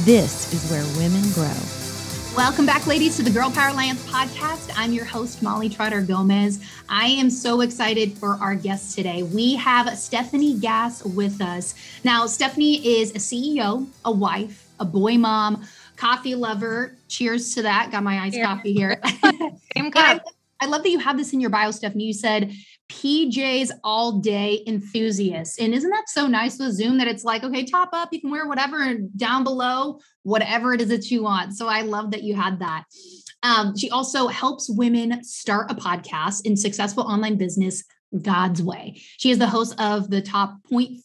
This is where women grow. Welcome back, ladies, to the Girl Power Alliance podcast. I'm your host, Molly Trotter Gomez. I am so excited for our guest today. We have Stephanie Gass with us. Now, Stephanie is a CEO, a wife, a boy mom, coffee lover. Cheers to that. Got my iced Cheers. coffee here. Same And I. I love that you have this in your bio, Stephanie. You said PJs all day enthusiast. And isn't that so nice with Zoom that it's like, okay, top up, you can wear whatever, and down below, whatever it is that you want. So I love that you had that. Um, she also helps women start a podcast in successful online business God's way. She is the host of the top 0.5%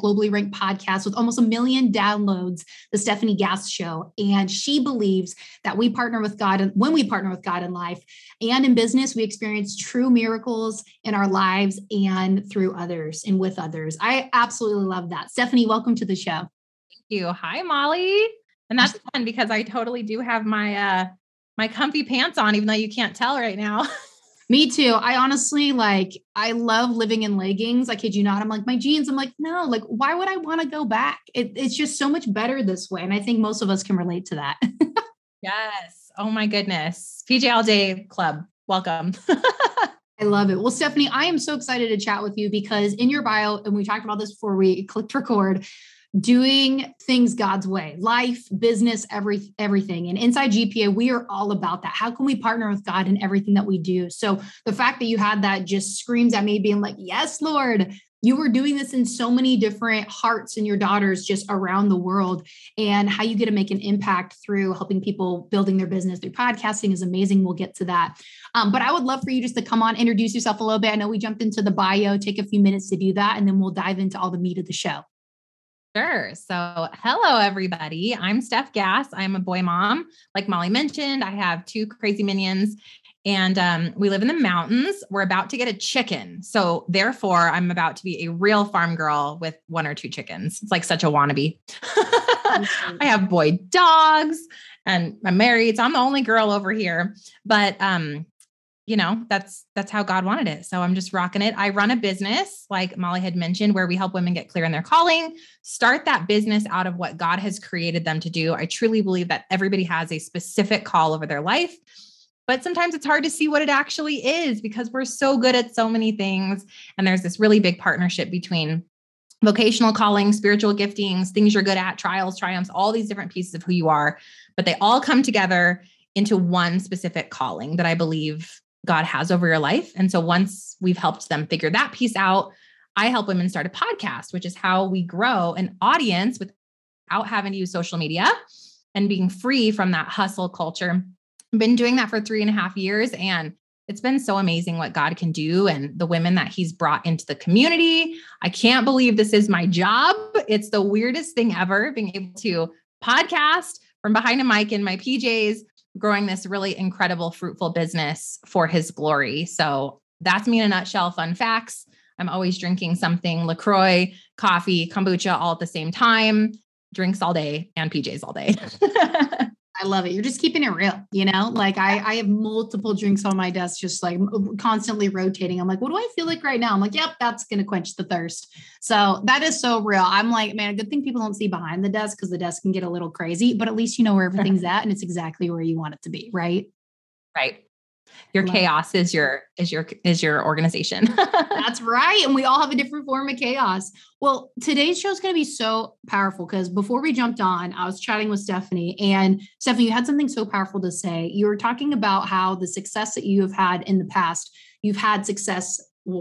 globally ranked podcast with almost a million downloads, The Stephanie Gass Show. And she believes that we partner with God, and when we partner with God in life and in business, we experience true miracles in our lives and through others and with others. I absolutely love that. Stephanie, welcome to the show. Thank you. Hi, Molly. And that's fun because I totally do have my uh my comfy pants on, even though you can't tell right now. Me too. I honestly like, I love living in leggings. I kid you not. I'm like, my jeans. I'm like, no, like, why would I want to go back? It, it's just so much better this way. And I think most of us can relate to that. yes. Oh my goodness. PJ All Day Club. Welcome. I love it. Well, Stephanie, I am so excited to chat with you because in your bio, and we talked about this before we clicked record, doing things God's way, life, business, every everything. And inside GPA, we are all about that. How can we partner with God in everything that we do? So the fact that you had that just screams at me being like, "Yes, Lord." You were doing this in so many different hearts and your daughters just around the world, and how you get to make an impact through helping people building their business through podcasting is amazing. We'll get to that. Um, but I would love for you just to come on, introduce yourself a little bit. I know we jumped into the bio, take a few minutes to do that, and then we'll dive into all the meat of the show. Sure. So, hello, everybody. I'm Steph Gass. I'm a boy mom. Like Molly mentioned, I have two crazy minions and um, we live in the mountains. We're about to get a chicken. So, therefore, I'm about to be a real farm girl with one or two chickens. It's like such a wannabe. I have boy dogs and I'm married. So, I'm the only girl over here. But, um, you know that's that's how god wanted it. So i'm just rocking it. I run a business like molly had mentioned where we help women get clear in their calling start that business out of what god has created them to do. I truly believe that everybody has a specific call over their life but sometimes it's hard to see what it actually is because we're so good at so many things. And there's this really big partnership between vocational calling spiritual giftings things you're good at trials triumphs all these different pieces of who you are but they all come together into one specific calling that i believe God has over your life. And so once we've helped them figure that piece out, I help women start a podcast, which is how we grow an audience without having to use social media and being free from that hustle culture. I've been doing that for three and a half years. And it's been so amazing what God can do and the women that He's brought into the community. I can't believe this is my job. It's the weirdest thing ever being able to podcast from behind a mic in my PJs growing this really incredible, fruitful business for his glory. So that's me in a nutshell. Fun facts. I'm always drinking something LaCroix, coffee, kombucha all at the same time, drinks all day and PJs all day. I love it. You're just keeping it real, you know? Like I, I have multiple drinks on my desk, just like constantly rotating. I'm like, what do I feel like right now? I'm like, yep, that's going to quench the thirst. So that is so real. I'm like, man, a good thing people don't see behind the desk because the desk can get a little crazy, but at least you know where everything's at and it's exactly where you want it to be. Right. right. Your Love chaos is your is your is your organization. That's right. And we all have a different form of chaos. Well, today's show is going to be so powerful because before we jumped on, I was chatting with Stephanie, and Stephanie, you had something so powerful to say. You were talking about how the success that you have had in the past, you've had success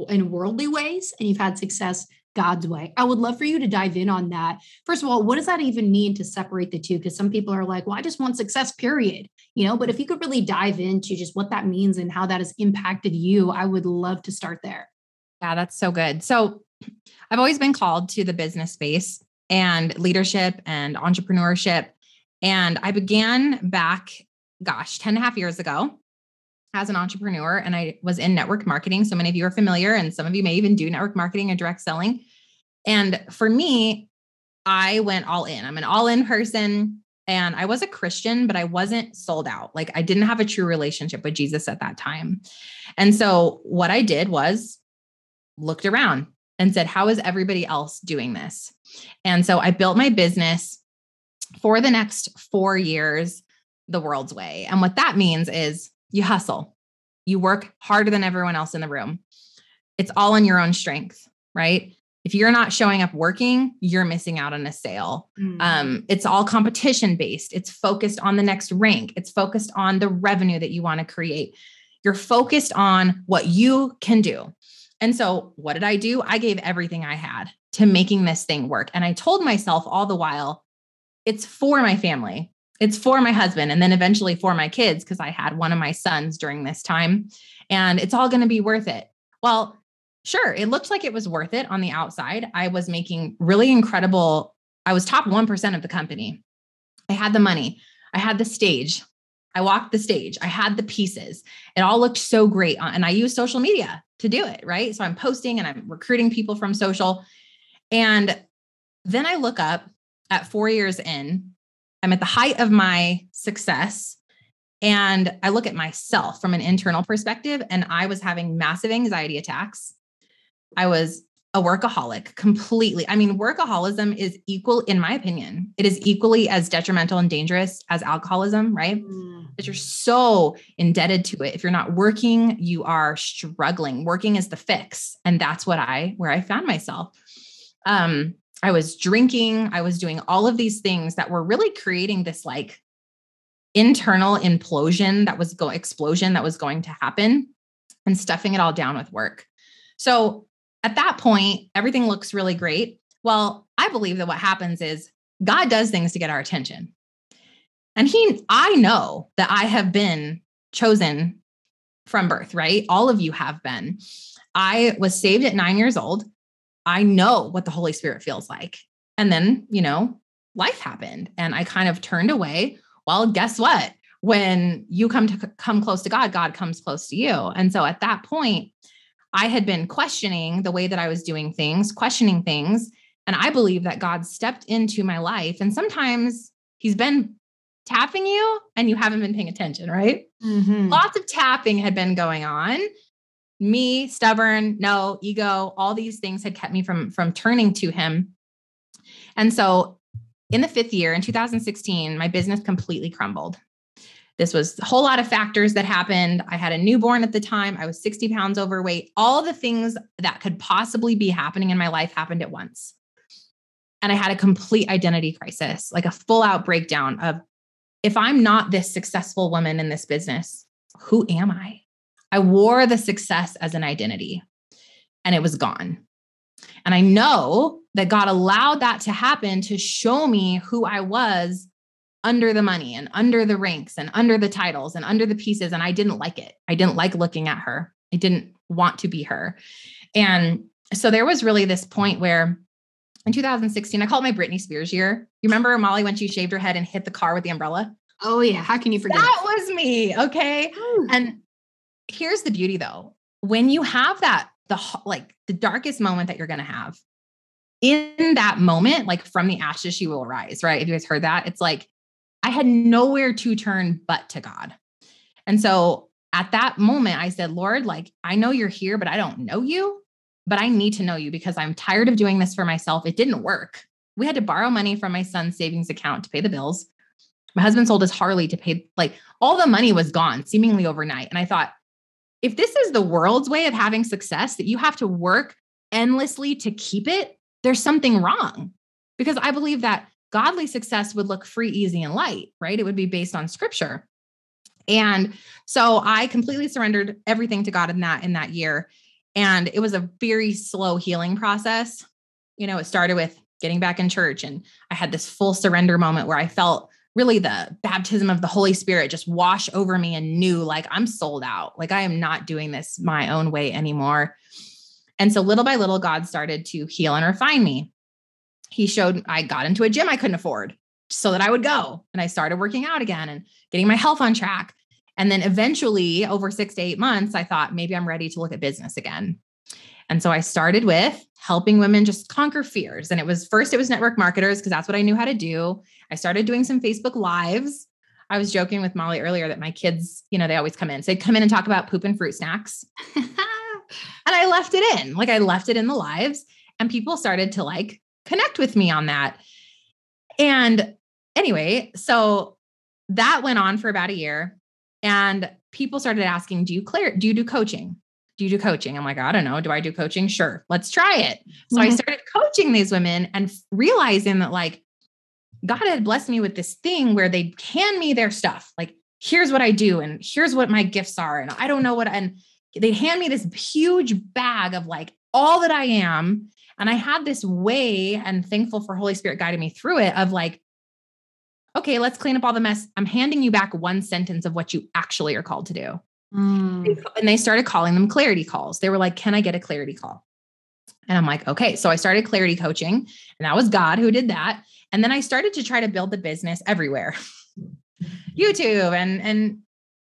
in worldly ways and you've had success God's way. I would love for you to dive in on that. First of all, what does that even mean to separate the two? Because some people are like, well, I just want success, period. You know, but if you could really dive into just what that means and how that has impacted you, I would love to start there. Yeah, that's so good. So I've always been called to the business space and leadership and entrepreneurship. And I began back, gosh, 10 and a half years ago as an entrepreneur. And I was in network marketing. So many of you are familiar, and some of you may even do network marketing or direct selling. And for me, I went all in. I'm an all in person. And I was a Christian, but I wasn't sold out. Like I didn't have a true relationship with Jesus at that time. And so what I did was looked around and said, How is everybody else doing this? And so I built my business for the next four years the world's way. And what that means is you hustle, you work harder than everyone else in the room. It's all on your own strength, right? If you're not showing up working, you're missing out on a sale. Mm. Um, it's all competition based. It's focused on the next rank. It's focused on the revenue that you want to create. You're focused on what you can do. And so, what did I do? I gave everything I had to making this thing work. And I told myself all the while, it's for my family, it's for my husband, and then eventually for my kids, because I had one of my sons during this time. And it's all going to be worth it. Well, sure, it looked like it was worth it on the outside. I was making really incredible, I was top 1% of the company. I had the money, I had the stage, I walked the stage. I had the pieces. It all looked so great. And I use social media to do it, right? So I'm posting and I'm recruiting people from social. And then I look up at four years in, I'm at the height of my success. And I look at myself from an internal perspective, and I was having massive anxiety attacks. I was a workaholic completely. I mean, workaholism is equal, in my opinion, it is equally as detrimental and dangerous as alcoholism, right? Mm. That you're so indebted to it. If you're not working, you are struggling. Working is the fix. And that's what I, where I found myself. Um, I was drinking, I was doing all of these things that were really creating this like internal implosion that was going explosion that was going to happen and stuffing it all down with work. So at that point, everything looks really great. Well, I believe that what happens is God does things to get our attention. And he, I know that I have been chosen from birth, right? All of you have been. I was saved at nine years old. I know what the Holy Spirit feels like. And then, you know, life happened and I kind of turned away. Well, guess what? When you come to come close to God, God comes close to you. And so at that point, I had been questioning the way that I was doing things, questioning things. And I believe that God stepped into my life. And sometimes He's been tapping you and you haven't been paying attention, right? Mm-hmm. Lots of tapping had been going on. Me, stubborn, no, ego, all these things had kept me from, from turning to Him. And so in the fifth year, in 2016, my business completely crumbled. This was a whole lot of factors that happened. I had a newborn at the time. I was 60 pounds overweight. All the things that could possibly be happening in my life happened at once. And I had a complete identity crisis, like a full out breakdown of if I'm not this successful woman in this business, who am I? I wore the success as an identity and it was gone. And I know that God allowed that to happen to show me who I was under the money and under the ranks and under the titles and under the pieces. And I didn't like it. I didn't like looking at her. I didn't want to be her. And so there was really this point where in 2016, I called my Britney Spears year. You remember Molly when she shaved her head and hit the car with the umbrella? Oh, yeah. How can you forget? That was me. Okay. Ooh. And here's the beauty though when you have that, the like the darkest moment that you're going to have in that moment, like from the ashes, she will rise, right? If you guys heard that, it's like I had nowhere to turn but to God. And so at that moment, I said, Lord, like, I know you're here, but I don't know you, but I need to know you because I'm tired of doing this for myself. It didn't work. We had to borrow money from my son's savings account to pay the bills. My husband sold his Harley to pay, like, all the money was gone seemingly overnight. And I thought, if this is the world's way of having success, that you have to work endlessly to keep it, there's something wrong. Because I believe that godly success would look free, easy, and light, right? It would be based on scripture. And so I completely surrendered everything to God in that in that year. And it was a very slow healing process. You know, it started with getting back in church and I had this full surrender moment where I felt really the baptism of the Holy Spirit just wash over me and knew like I'm sold out. Like I am not doing this my own way anymore. And so little by little, God started to heal and refine me he showed I got into a gym I couldn't afford. so that I would go. And I started working out again and getting my health on track. And then eventually, over six to eight months, I thought maybe I'm ready to look at business again. And so I started with helping women just conquer fears. And it was first, it was network marketers because that's what I knew how to do. I started doing some Facebook Lives. I was joking with Molly earlier that my kids, you know, they always come in. So they come in and talk about poop and fruit snacks. and I left it in, like I left it in the lives, and people started to like connect with me on that. And anyway, so that went on for about a year. And people started asking, Do you clear, do you do coaching? Do you do coaching? I'm like, I don't know. Do I do coaching? Sure, let's try it. So mm-hmm. I started coaching these women and realizing that like God had blessed me with this thing where they hand me their stuff. Like, here's what I do, and here's what my gifts are. And I don't know what, and they hand me this huge bag of like all that I am. And I had this way, and thankful for Holy Spirit guiding me through it of like, okay, let's clean up all the mess. I'm handing you back one sentence of what you actually are called to do. Mm. And they started calling them clarity calls. They were like, Can I get a clarity call? And I'm like, Okay. So I started clarity coaching, and that was God who did that. And then I started to try to build the business everywhere YouTube and, and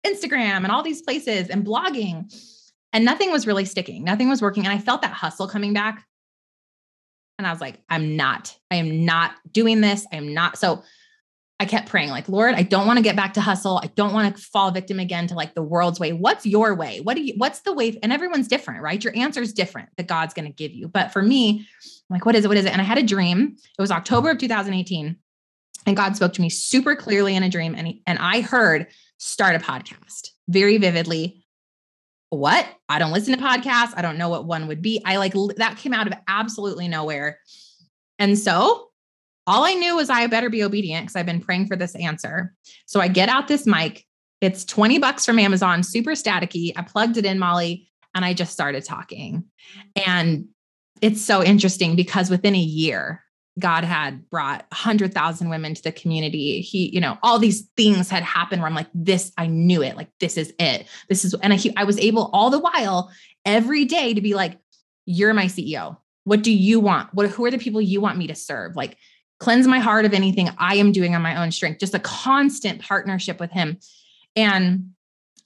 Instagram and all these places and blogging. And nothing was really sticking, nothing was working. And I felt that hustle coming back. And I was like, I'm not, I am not doing this. I am not. So I kept praying, like, Lord, I don't want to get back to hustle. I don't want to fall victim again to like the world's way. What's your way? What do you, what's the way? And everyone's different, right? Your answer is different that God's going to give you. But for me, I'm like, what is it? What is it? And I had a dream. It was October of 2018. And God spoke to me super clearly in a dream. And, he, and I heard start a podcast very vividly. What? I don't listen to podcasts. I don't know what one would be. I like that came out of absolutely nowhere. And so all I knew was I better be obedient because I've been praying for this answer. So I get out this mic. It's 20 bucks from Amazon, super staticky. I plugged it in, Molly, and I just started talking. And it's so interesting because within a year, God had brought 100,000 women to the community. He, you know, all these things had happened where I'm like, this, I knew it. Like, this is it. This is, and I, I was able all the while every day to be like, you're my CEO. What do you want? What, who are the people you want me to serve? Like, cleanse my heart of anything I am doing on my own strength, just a constant partnership with him. And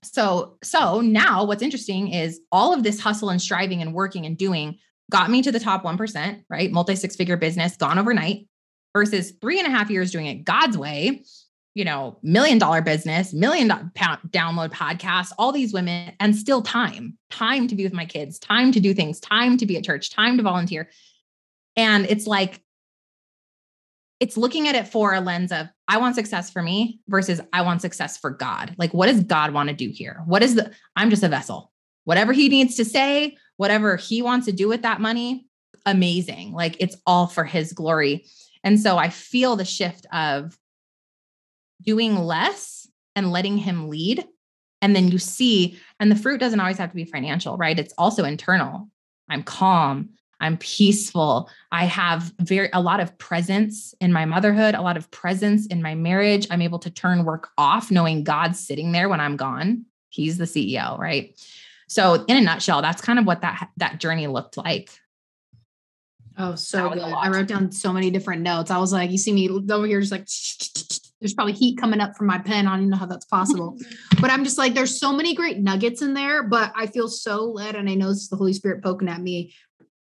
so, so now what's interesting is all of this hustle and striving and working and doing got me to the top 1%, right? Multi six figure business gone overnight versus three and a half years doing it God's way, you know, million dollar business, million download podcast, all these women, and still time, time to be with my kids, time to do things, time to be at church, time to volunteer. And it's like, it's looking at it for a lens of I want success for me versus I want success for God. Like, what does God want to do here? What is the, I'm just a vessel. Whatever he needs to say, whatever he wants to do with that money, amazing. Like, it's all for his glory. And so I feel the shift of doing less and letting him lead. And then you see, and the fruit doesn't always have to be financial, right? It's also internal. I'm calm. I'm peaceful. I have very a lot of presence in my motherhood, a lot of presence in my marriage. I'm able to turn work off knowing God's sitting there when I'm gone. He's the CEO, right? So in a nutshell, that's kind of what that that journey looked like. Oh, so good. I wrote down so many different notes. I was like, you see me over here just like there's probably heat coming up from my pen. I don't even know how that's possible. but I'm just like, there's so many great nuggets in there, but I feel so led. And I know it's the Holy Spirit poking at me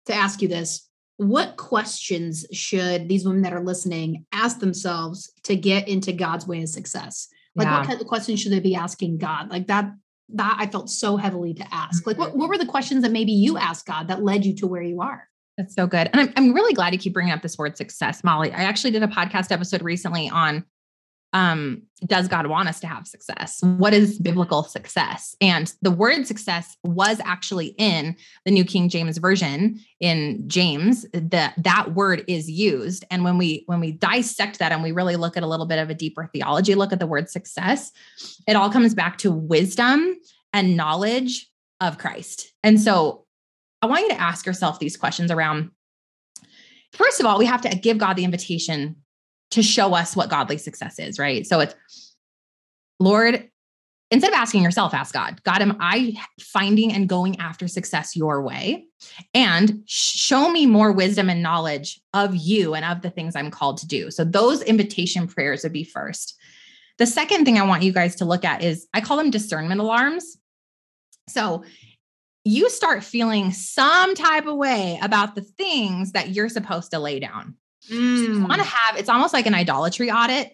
to ask you this. What questions should these women that are listening ask themselves to get into God's way of success? Like yeah. what kind of questions should they be asking God? Like that that I felt so heavily to ask. Like what, mm-hmm. what were the questions that maybe you asked God that led you to where you are? That's so good. And I'm, I'm really glad you keep bringing up this word success, Molly. I actually did a podcast episode recently on um, does God want us to have success? What is biblical success? And the word success was actually in the New King James Version in James. That that word is used. And when we when we dissect that and we really look at a little bit of a deeper theology look at the word success, it all comes back to wisdom and knowledge of Christ. And so I want you to ask yourself these questions around First of all, we have to give God the invitation to show us what godly success is, right? So it's, Lord, instead of asking yourself, ask God, God, am I finding and going after success your way? And show me more wisdom and knowledge of you and of the things I'm called to do. So those invitation prayers would be first. The second thing I want you guys to look at is I call them discernment alarms. So you start feeling some type of way about the things that you're supposed to lay down. Mm. So want to have it's almost like an idolatry audit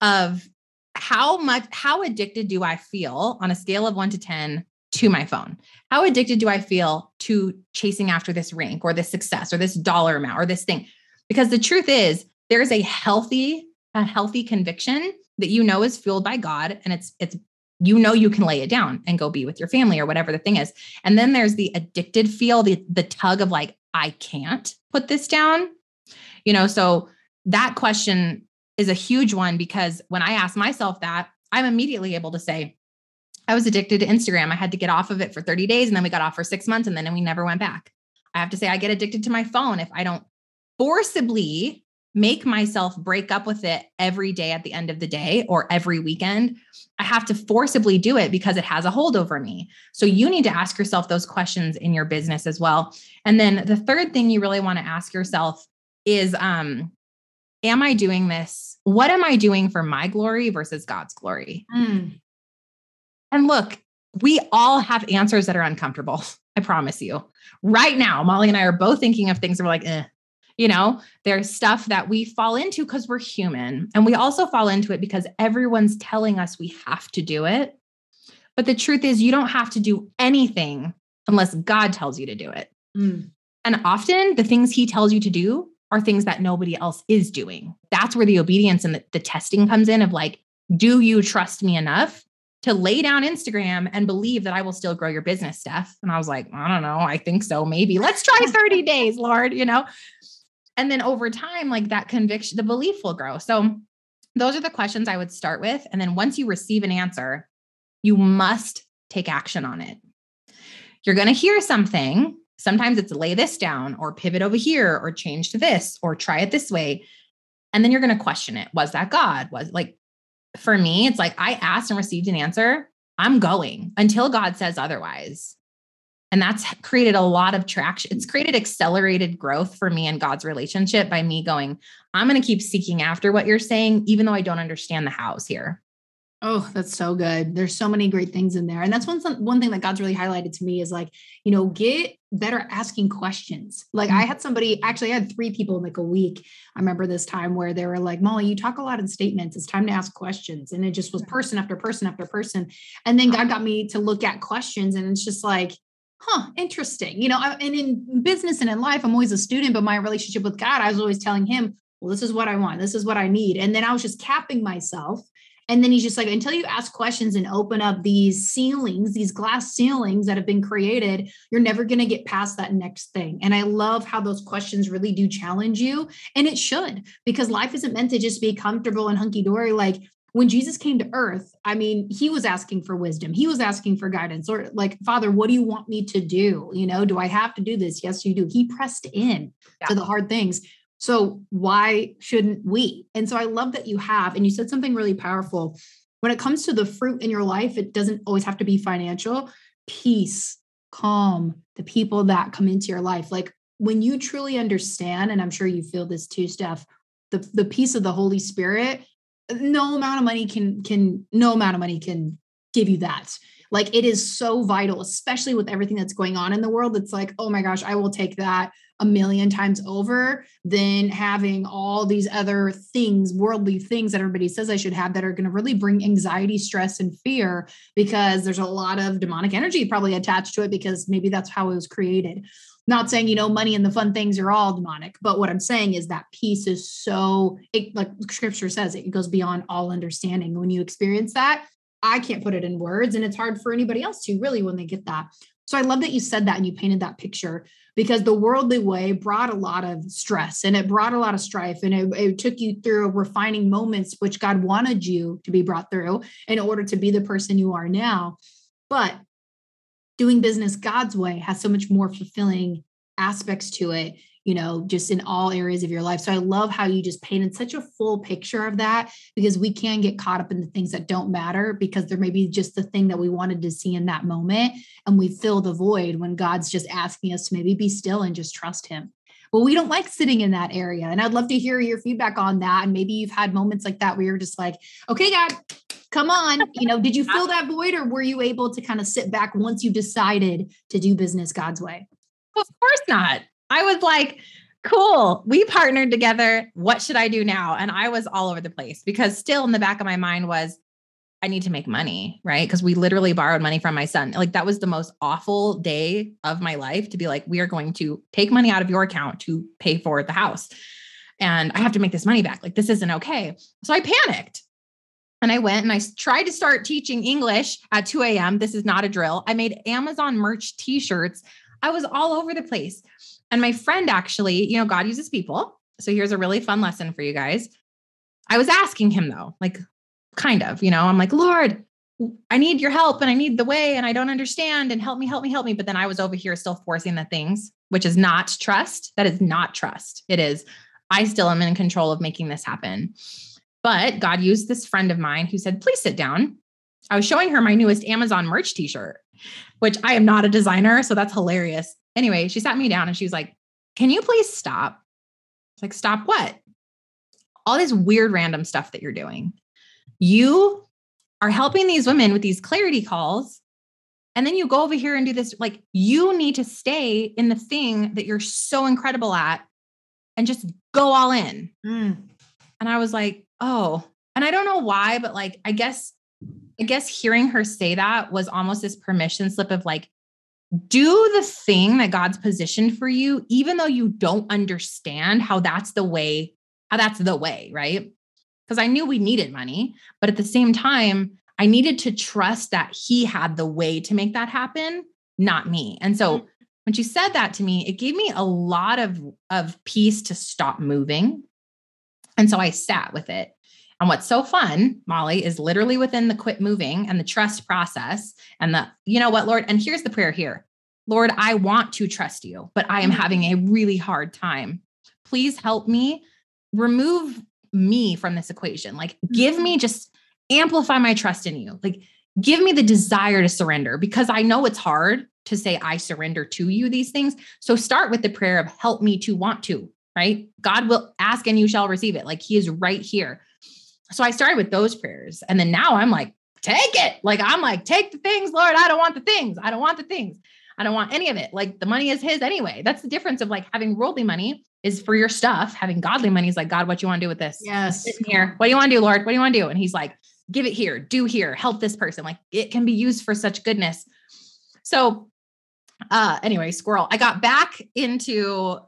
of how much how addicted do I feel on a scale of 1 to 10 to my phone? How addicted do I feel to chasing after this rank or this success or this dollar amount or this thing? Because the truth is there's a healthy a healthy conviction that you know is fueled by God and it's it's you know you can lay it down and go be with your family or whatever the thing is. And then there's the addicted feel, the the tug of like I can't put this down. You know, so that question is a huge one because when I ask myself that, I'm immediately able to say, I was addicted to Instagram. I had to get off of it for 30 days and then we got off for six months and then we never went back. I have to say, I get addicted to my phone if I don't forcibly make myself break up with it every day at the end of the day or every weekend. I have to forcibly do it because it has a hold over me. So you need to ask yourself those questions in your business as well. And then the third thing you really want to ask yourself is um am I doing this? What am I doing for my glory versus God's glory? Mm. And look, we all have answers that are uncomfortable. I promise you. Right now, Molly and I are both thinking of things that we're like, eh. You know, there's stuff that we fall into because we're human. And we also fall into it because everyone's telling us we have to do it. But the truth is, you don't have to do anything unless God tells you to do it. Mm. And often the things he tells you to do are things that nobody else is doing. That's where the obedience and the, the testing comes in of like, do you trust me enough to lay down Instagram and believe that I will still grow your business, Steph? And I was like, I don't know. I think so. Maybe let's try 30 days, Lord, you know? And then over time, like that conviction, the belief will grow. So those are the questions I would start with. And then once you receive an answer, you must take action on it. You're going to hear something Sometimes it's lay this down or pivot over here or change to this or try it this way. And then you're going to question it. Was that God? Was like, for me, it's like I asked and received an answer. I'm going until God says otherwise. And that's created a lot of traction. It's created accelerated growth for me and God's relationship by me going, I'm going to keep seeking after what you're saying, even though I don't understand the hows here. Oh, that's so good. There's so many great things in there. And that's one one thing that God's really highlighted to me is like, you know, get better asking questions. Like I mm-hmm. had somebody actually I had three people in like a week. I remember this time where they were like, "Molly, you talk a lot in statements. It's time to ask questions." And it just was person after person after person. And then God got me to look at questions and it's just like, huh, interesting. You know, and in business and in life, I'm always a student, but my relationship with God, I was always telling him, well, this is what I want. This is what I need. And then I was just capping myself and then he's just like, until you ask questions and open up these ceilings, these glass ceilings that have been created, you're never going to get past that next thing. And I love how those questions really do challenge you. And it should, because life isn't meant to just be comfortable and hunky dory. Like when Jesus came to earth, I mean, he was asking for wisdom, he was asking for guidance, or like, Father, what do you want me to do? You know, do I have to do this? Yes, you do. He pressed in yeah. to the hard things. So why shouldn't we? And so I love that you have, and you said something really powerful. When it comes to the fruit in your life, it doesn't always have to be financial. Peace, calm, the people that come into your life. Like when you truly understand, and I'm sure you feel this too, Steph, the, the peace of the Holy Spirit, no amount of money can can no amount of money can give you that. Like it is so vital, especially with everything that's going on in the world. It's like, oh my gosh, I will take that a million times over than having all these other things, worldly things that everybody says I should have that are going to really bring anxiety, stress, and fear because there's a lot of demonic energy probably attached to it because maybe that's how it was created. Not saying, you know, money and the fun things are all demonic, but what I'm saying is that peace is so, it, like scripture says, it goes beyond all understanding. When you experience that, I can't put it in words, and it's hard for anybody else to really when they get that. So I love that you said that and you painted that picture because the worldly way brought a lot of stress and it brought a lot of strife and it, it, took you through refining moments which God wanted you to be brought through in order to be the person you are now. But doing business God's way has so much more fulfilling aspects to it. You know, just in all areas of your life. So I love how you just painted such a full picture of that because we can get caught up in the things that don't matter because there may be just the thing that we wanted to see in that moment. And we fill the void when God's just asking us to maybe be still and just trust Him. Well, we don't like sitting in that area. And I'd love to hear your feedback on that. And maybe you've had moments like that where you're just like, okay, God, come on. You know, did you fill that void or were you able to kind of sit back once you decided to do business God's way? Of course not. I was like, cool, we partnered together. What should I do now? And I was all over the place because still in the back of my mind was, I need to make money, right? Because we literally borrowed money from my son. Like that was the most awful day of my life to be like, we are going to take money out of your account to pay for the house. And I have to make this money back. Like this isn't okay. So I panicked. And I went and I tried to start teaching English at 2 a.m. This is not a drill. I made Amazon merch t shirts. I was all over the place. And my friend actually, you know, God uses people. So here's a really fun lesson for you guys. I was asking him though, like, kind of, you know, I'm like, Lord, I need your help and I need the way and I don't understand and help me, help me, help me. But then I was over here still forcing the things, which is not trust. That is not trust. It is, I still am in control of making this happen. But God used this friend of mine who said, please sit down. I was showing her my newest Amazon merch t shirt, which I am not a designer. So that's hilarious. Anyway, she sat me down and she was like, can you please stop? like, stop what? All this weird random stuff that you're doing you are helping these women with these clarity calls and then you go over here and do this like you need to stay in the thing that you're so incredible at and just go all in mm. and i was like oh and i don't know why but like i guess i guess hearing her say that was almost this permission slip of like do the thing that god's positioned for you even though you don't understand how that's the way how that's the way right because I knew we needed money. But at the same time, I needed to trust that he had the way to make that happen, not me. And so mm-hmm. when she said that to me, it gave me a lot of, of peace to stop moving. And so I sat with it. And what's so fun, Molly, is literally within the quit moving and the trust process and the, you know what, Lord, and here's the prayer here Lord, I want to trust you, but I am mm-hmm. having a really hard time. Please help me remove me from this equation. Like, give me mm-hmm. just amplify my trust in you. Like, give me the desire to surrender because I know it's hard to say, I surrender to you these things. So start with the prayer of help me to want to, right? God will ask and you shall receive it. Like, He is right here. So I started with those prayers. And then now I'm like, take it. Like, I'm like, take the things, Lord. I don't want the things. I don't want the things. I don't want any of it. Like, the money is His anyway. That's the difference of like having worldly money is for your stuff. Having godly money is like, God, what you want to do with this? Yes. Here. What do you want to do, Lord? What do you want to do? And he's like, give it here, do here, help this person. Like it can be used for such goodness. So uh anyway, squirrel. I got back into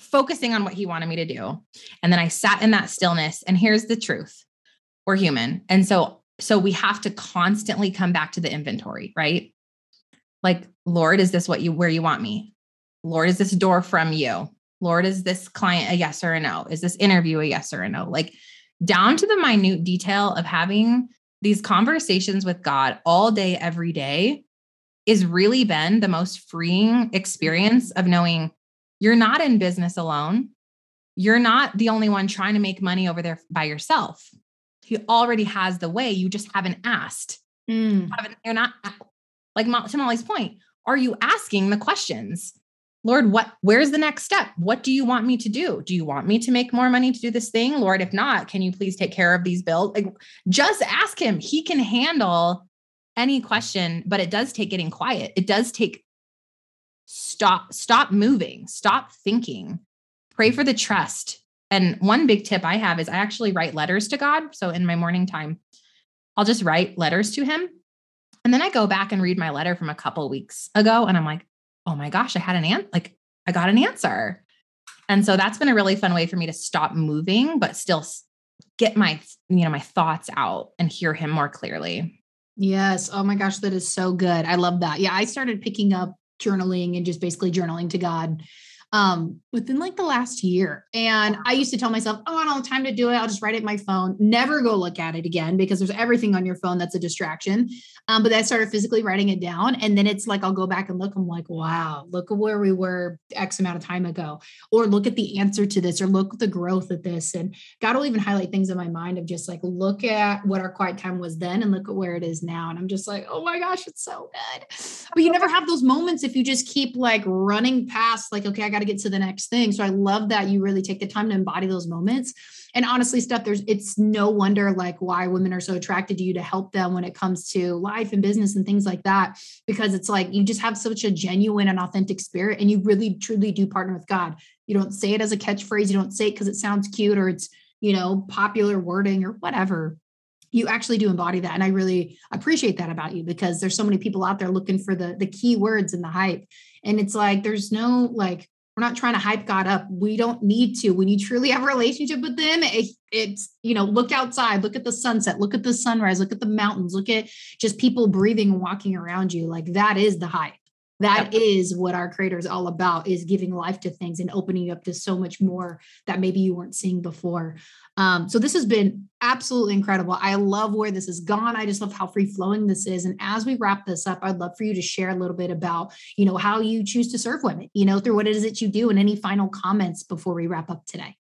focusing on what he wanted me to do. And then I sat in that stillness. And here's the truth. We're human. And so so we have to constantly come back to the inventory, right? Like, Lord, is this what you where you want me? Lord, is this door from you? Lord, is this client a yes or a no? Is this interview a yes or a no? Like down to the minute detail of having these conversations with God all day, every day is really been the most freeing experience of knowing you're not in business alone. You're not the only one trying to make money over there by yourself. He already has the way. You just haven't asked. Mm. You're not like to Molly's point. Are you asking the questions? Lord, what where's the next step? What do you want me to do? Do you want me to make more money to do this thing? Lord, if not, can you please take care of these bills? Like just ask him. He can handle any question, but it does take getting quiet. It does take stop stop moving, stop thinking. Pray for the trust. And one big tip I have is I actually write letters to God. So in my morning time, I'll just write letters to him. And then I go back and read my letter from a couple weeks ago and I'm like, oh my gosh, I had an ant like I got an answer. And so that's been a really fun way for me to stop moving, but still get my, you know, my thoughts out and hear him more clearly. Yes. Oh my gosh, that is so good. I love that. Yeah, I started picking up journaling and just basically journaling to God um, within like the last year. And I used to tell myself, oh, I don't have time to do it. I'll just write it in my phone. Never go look at it again because there's everything on your phone that's a distraction. Um, but I started physically writing it down. And then it's like, I'll go back and look. I'm like, wow, look at where we were X amount of time ago. Or look at the answer to this, or look at the growth of this. And God will even highlight things in my mind of just like, look at what our quiet time was then and look at where it is now. And I'm just like, oh my gosh, it's so good. But you never have those moments if you just keep like running past, like, okay, I got to get to the next thing. So I love that you really take the time to embody those moments. And honestly, Steph there's it's no wonder like why women are so attracted to you to help them when it comes to life and business and things like that. Because it's like you just have such a genuine and authentic spirit and you really truly do partner with God. You don't say it as a catchphrase, you don't say it because it sounds cute or it's you know popular wording or whatever you actually do embody that and i really appreciate that about you because there's so many people out there looking for the the key words and the hype and it's like there's no like we're not trying to hype god up. We don't need to. When you truly have a relationship with them it, it's you know look outside look at the sunset look at the sunrise look at the mountains look at just people breathing and walking around you. Like that is the hype that is what our creator is all about is giving life to things and opening you up to so much more that maybe you weren't seeing before um, so this has been absolutely incredible i love where this has gone i just love how free flowing this is and as we wrap this up i'd love for you to share a little bit about you know how you choose to serve women you know through what it is that you do and any final comments before we wrap up today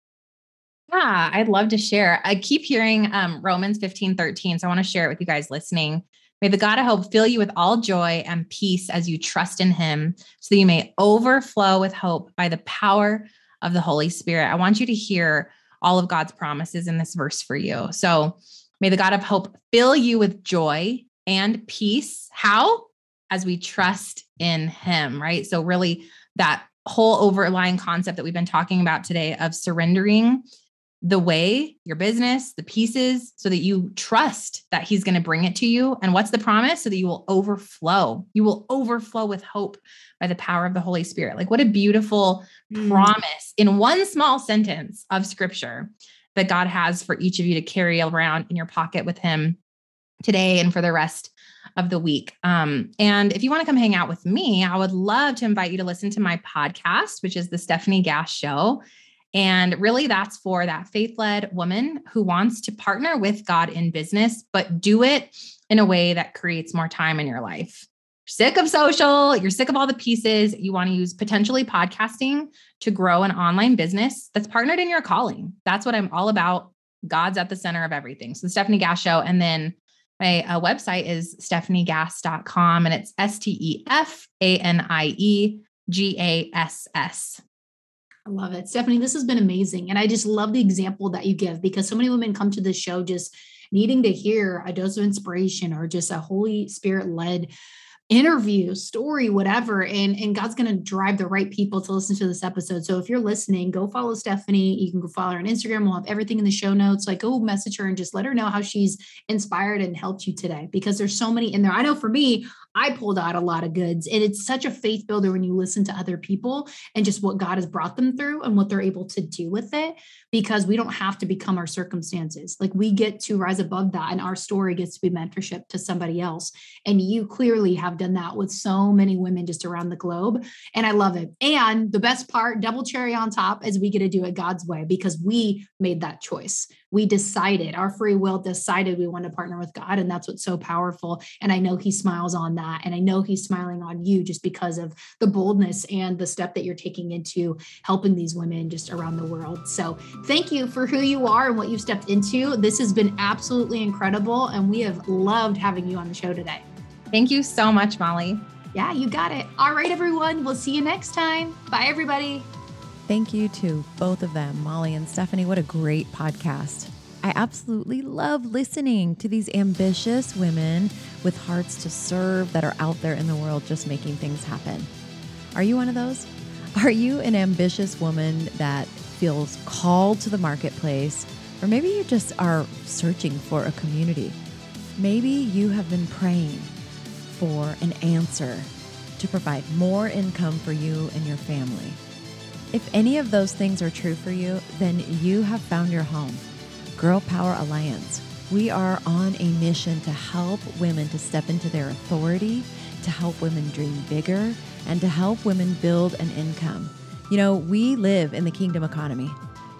yeah, I'd love to share. I keep hearing um, Romans 15, 13. So I want to share it with you guys listening. May the God of hope fill you with all joy and peace as you trust in him, so that you may overflow with hope by the power of the Holy Spirit. I want you to hear all of God's promises in this verse for you. So, may the God of hope fill you with joy and peace. How? As we trust in him, right? So, really, that whole overlying concept that we've been talking about today of surrendering the way, your business, the pieces, so that you trust that He's going to bring it to you. And what's the promise? So that you will overflow. You will overflow with hope by the power of the Holy Spirit. Like, what a beautiful mm. promise in one small sentence of scripture that God has for each of you to carry around in your pocket with Him today and for the rest of the week. Um, and if you want to come hang out with me, I would love to invite you to listen to my podcast, which is the Stephanie Gass Show. And really, that's for that faith led woman who wants to partner with God in business, but do it in a way that creates more time in your life. Sick of social, you're sick of all the pieces. You want to use potentially podcasting to grow an online business that's partnered in your calling. That's what I'm all about. God's at the center of everything. So, the Stephanie Gass Show. And then my uh, website is stephaniegass.com and it's S T E F A N I E G A S S. I love it. Stephanie, this has been amazing. And I just love the example that you give because so many women come to this show just needing to hear a dose of inspiration or just a Holy Spirit led interview, story, whatever. And, and God's going to drive the right people to listen to this episode. So if you're listening, go follow Stephanie. You can go follow her on Instagram. We'll have everything in the show notes. Like go message her and just let her know how she's inspired and helped you today because there's so many in there. I know for me, I pulled out a lot of goods. And it's such a faith builder when you listen to other people and just what God has brought them through and what they're able to do with it, because we don't have to become our circumstances. Like we get to rise above that, and our story gets to be mentorship to somebody else. And you clearly have done that with so many women just around the globe. And I love it. And the best part, double cherry on top, is we get to do it God's way because we made that choice we decided, our free will decided we want to partner with God. And that's what's so powerful. And I know He smiles on that. And I know He's smiling on you just because of the boldness and the step that you're taking into helping these women just around the world. So thank you for who you are and what you've stepped into. This has been absolutely incredible. And we have loved having you on the show today. Thank you so much, Molly. Yeah, you got it. All right, everyone. We'll see you next time. Bye, everybody. Thank you to both of them, Molly and Stephanie. What a great podcast. I absolutely love listening to these ambitious women with hearts to serve that are out there in the world just making things happen. Are you one of those? Are you an ambitious woman that feels called to the marketplace? Or maybe you just are searching for a community. Maybe you have been praying for an answer to provide more income for you and your family. If any of those things are true for you, then you have found your home. Girl Power Alliance. We are on a mission to help women to step into their authority, to help women dream bigger, and to help women build an income. You know, we live in the kingdom economy.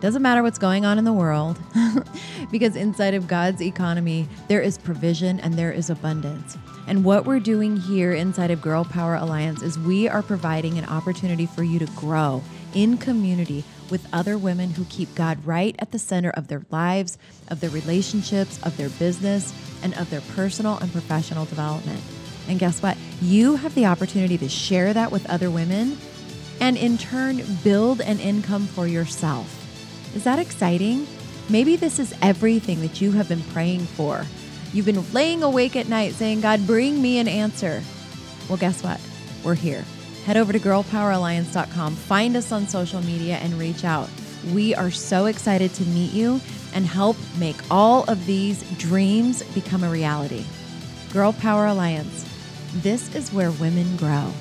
Doesn't matter what's going on in the world, because inside of God's economy, there is provision and there is abundance. And what we're doing here inside of Girl Power Alliance is we are providing an opportunity for you to grow in community with other women who keep God right at the center of their lives, of their relationships, of their business, and of their personal and professional development. And guess what? You have the opportunity to share that with other women and in turn build an income for yourself. Is that exciting? Maybe this is everything that you have been praying for. You've been laying awake at night saying, God, bring me an answer. Well, guess what? We're here. Head over to girlpoweralliance.com, find us on social media, and reach out. We are so excited to meet you and help make all of these dreams become a reality. Girl Power Alliance. This is where women grow.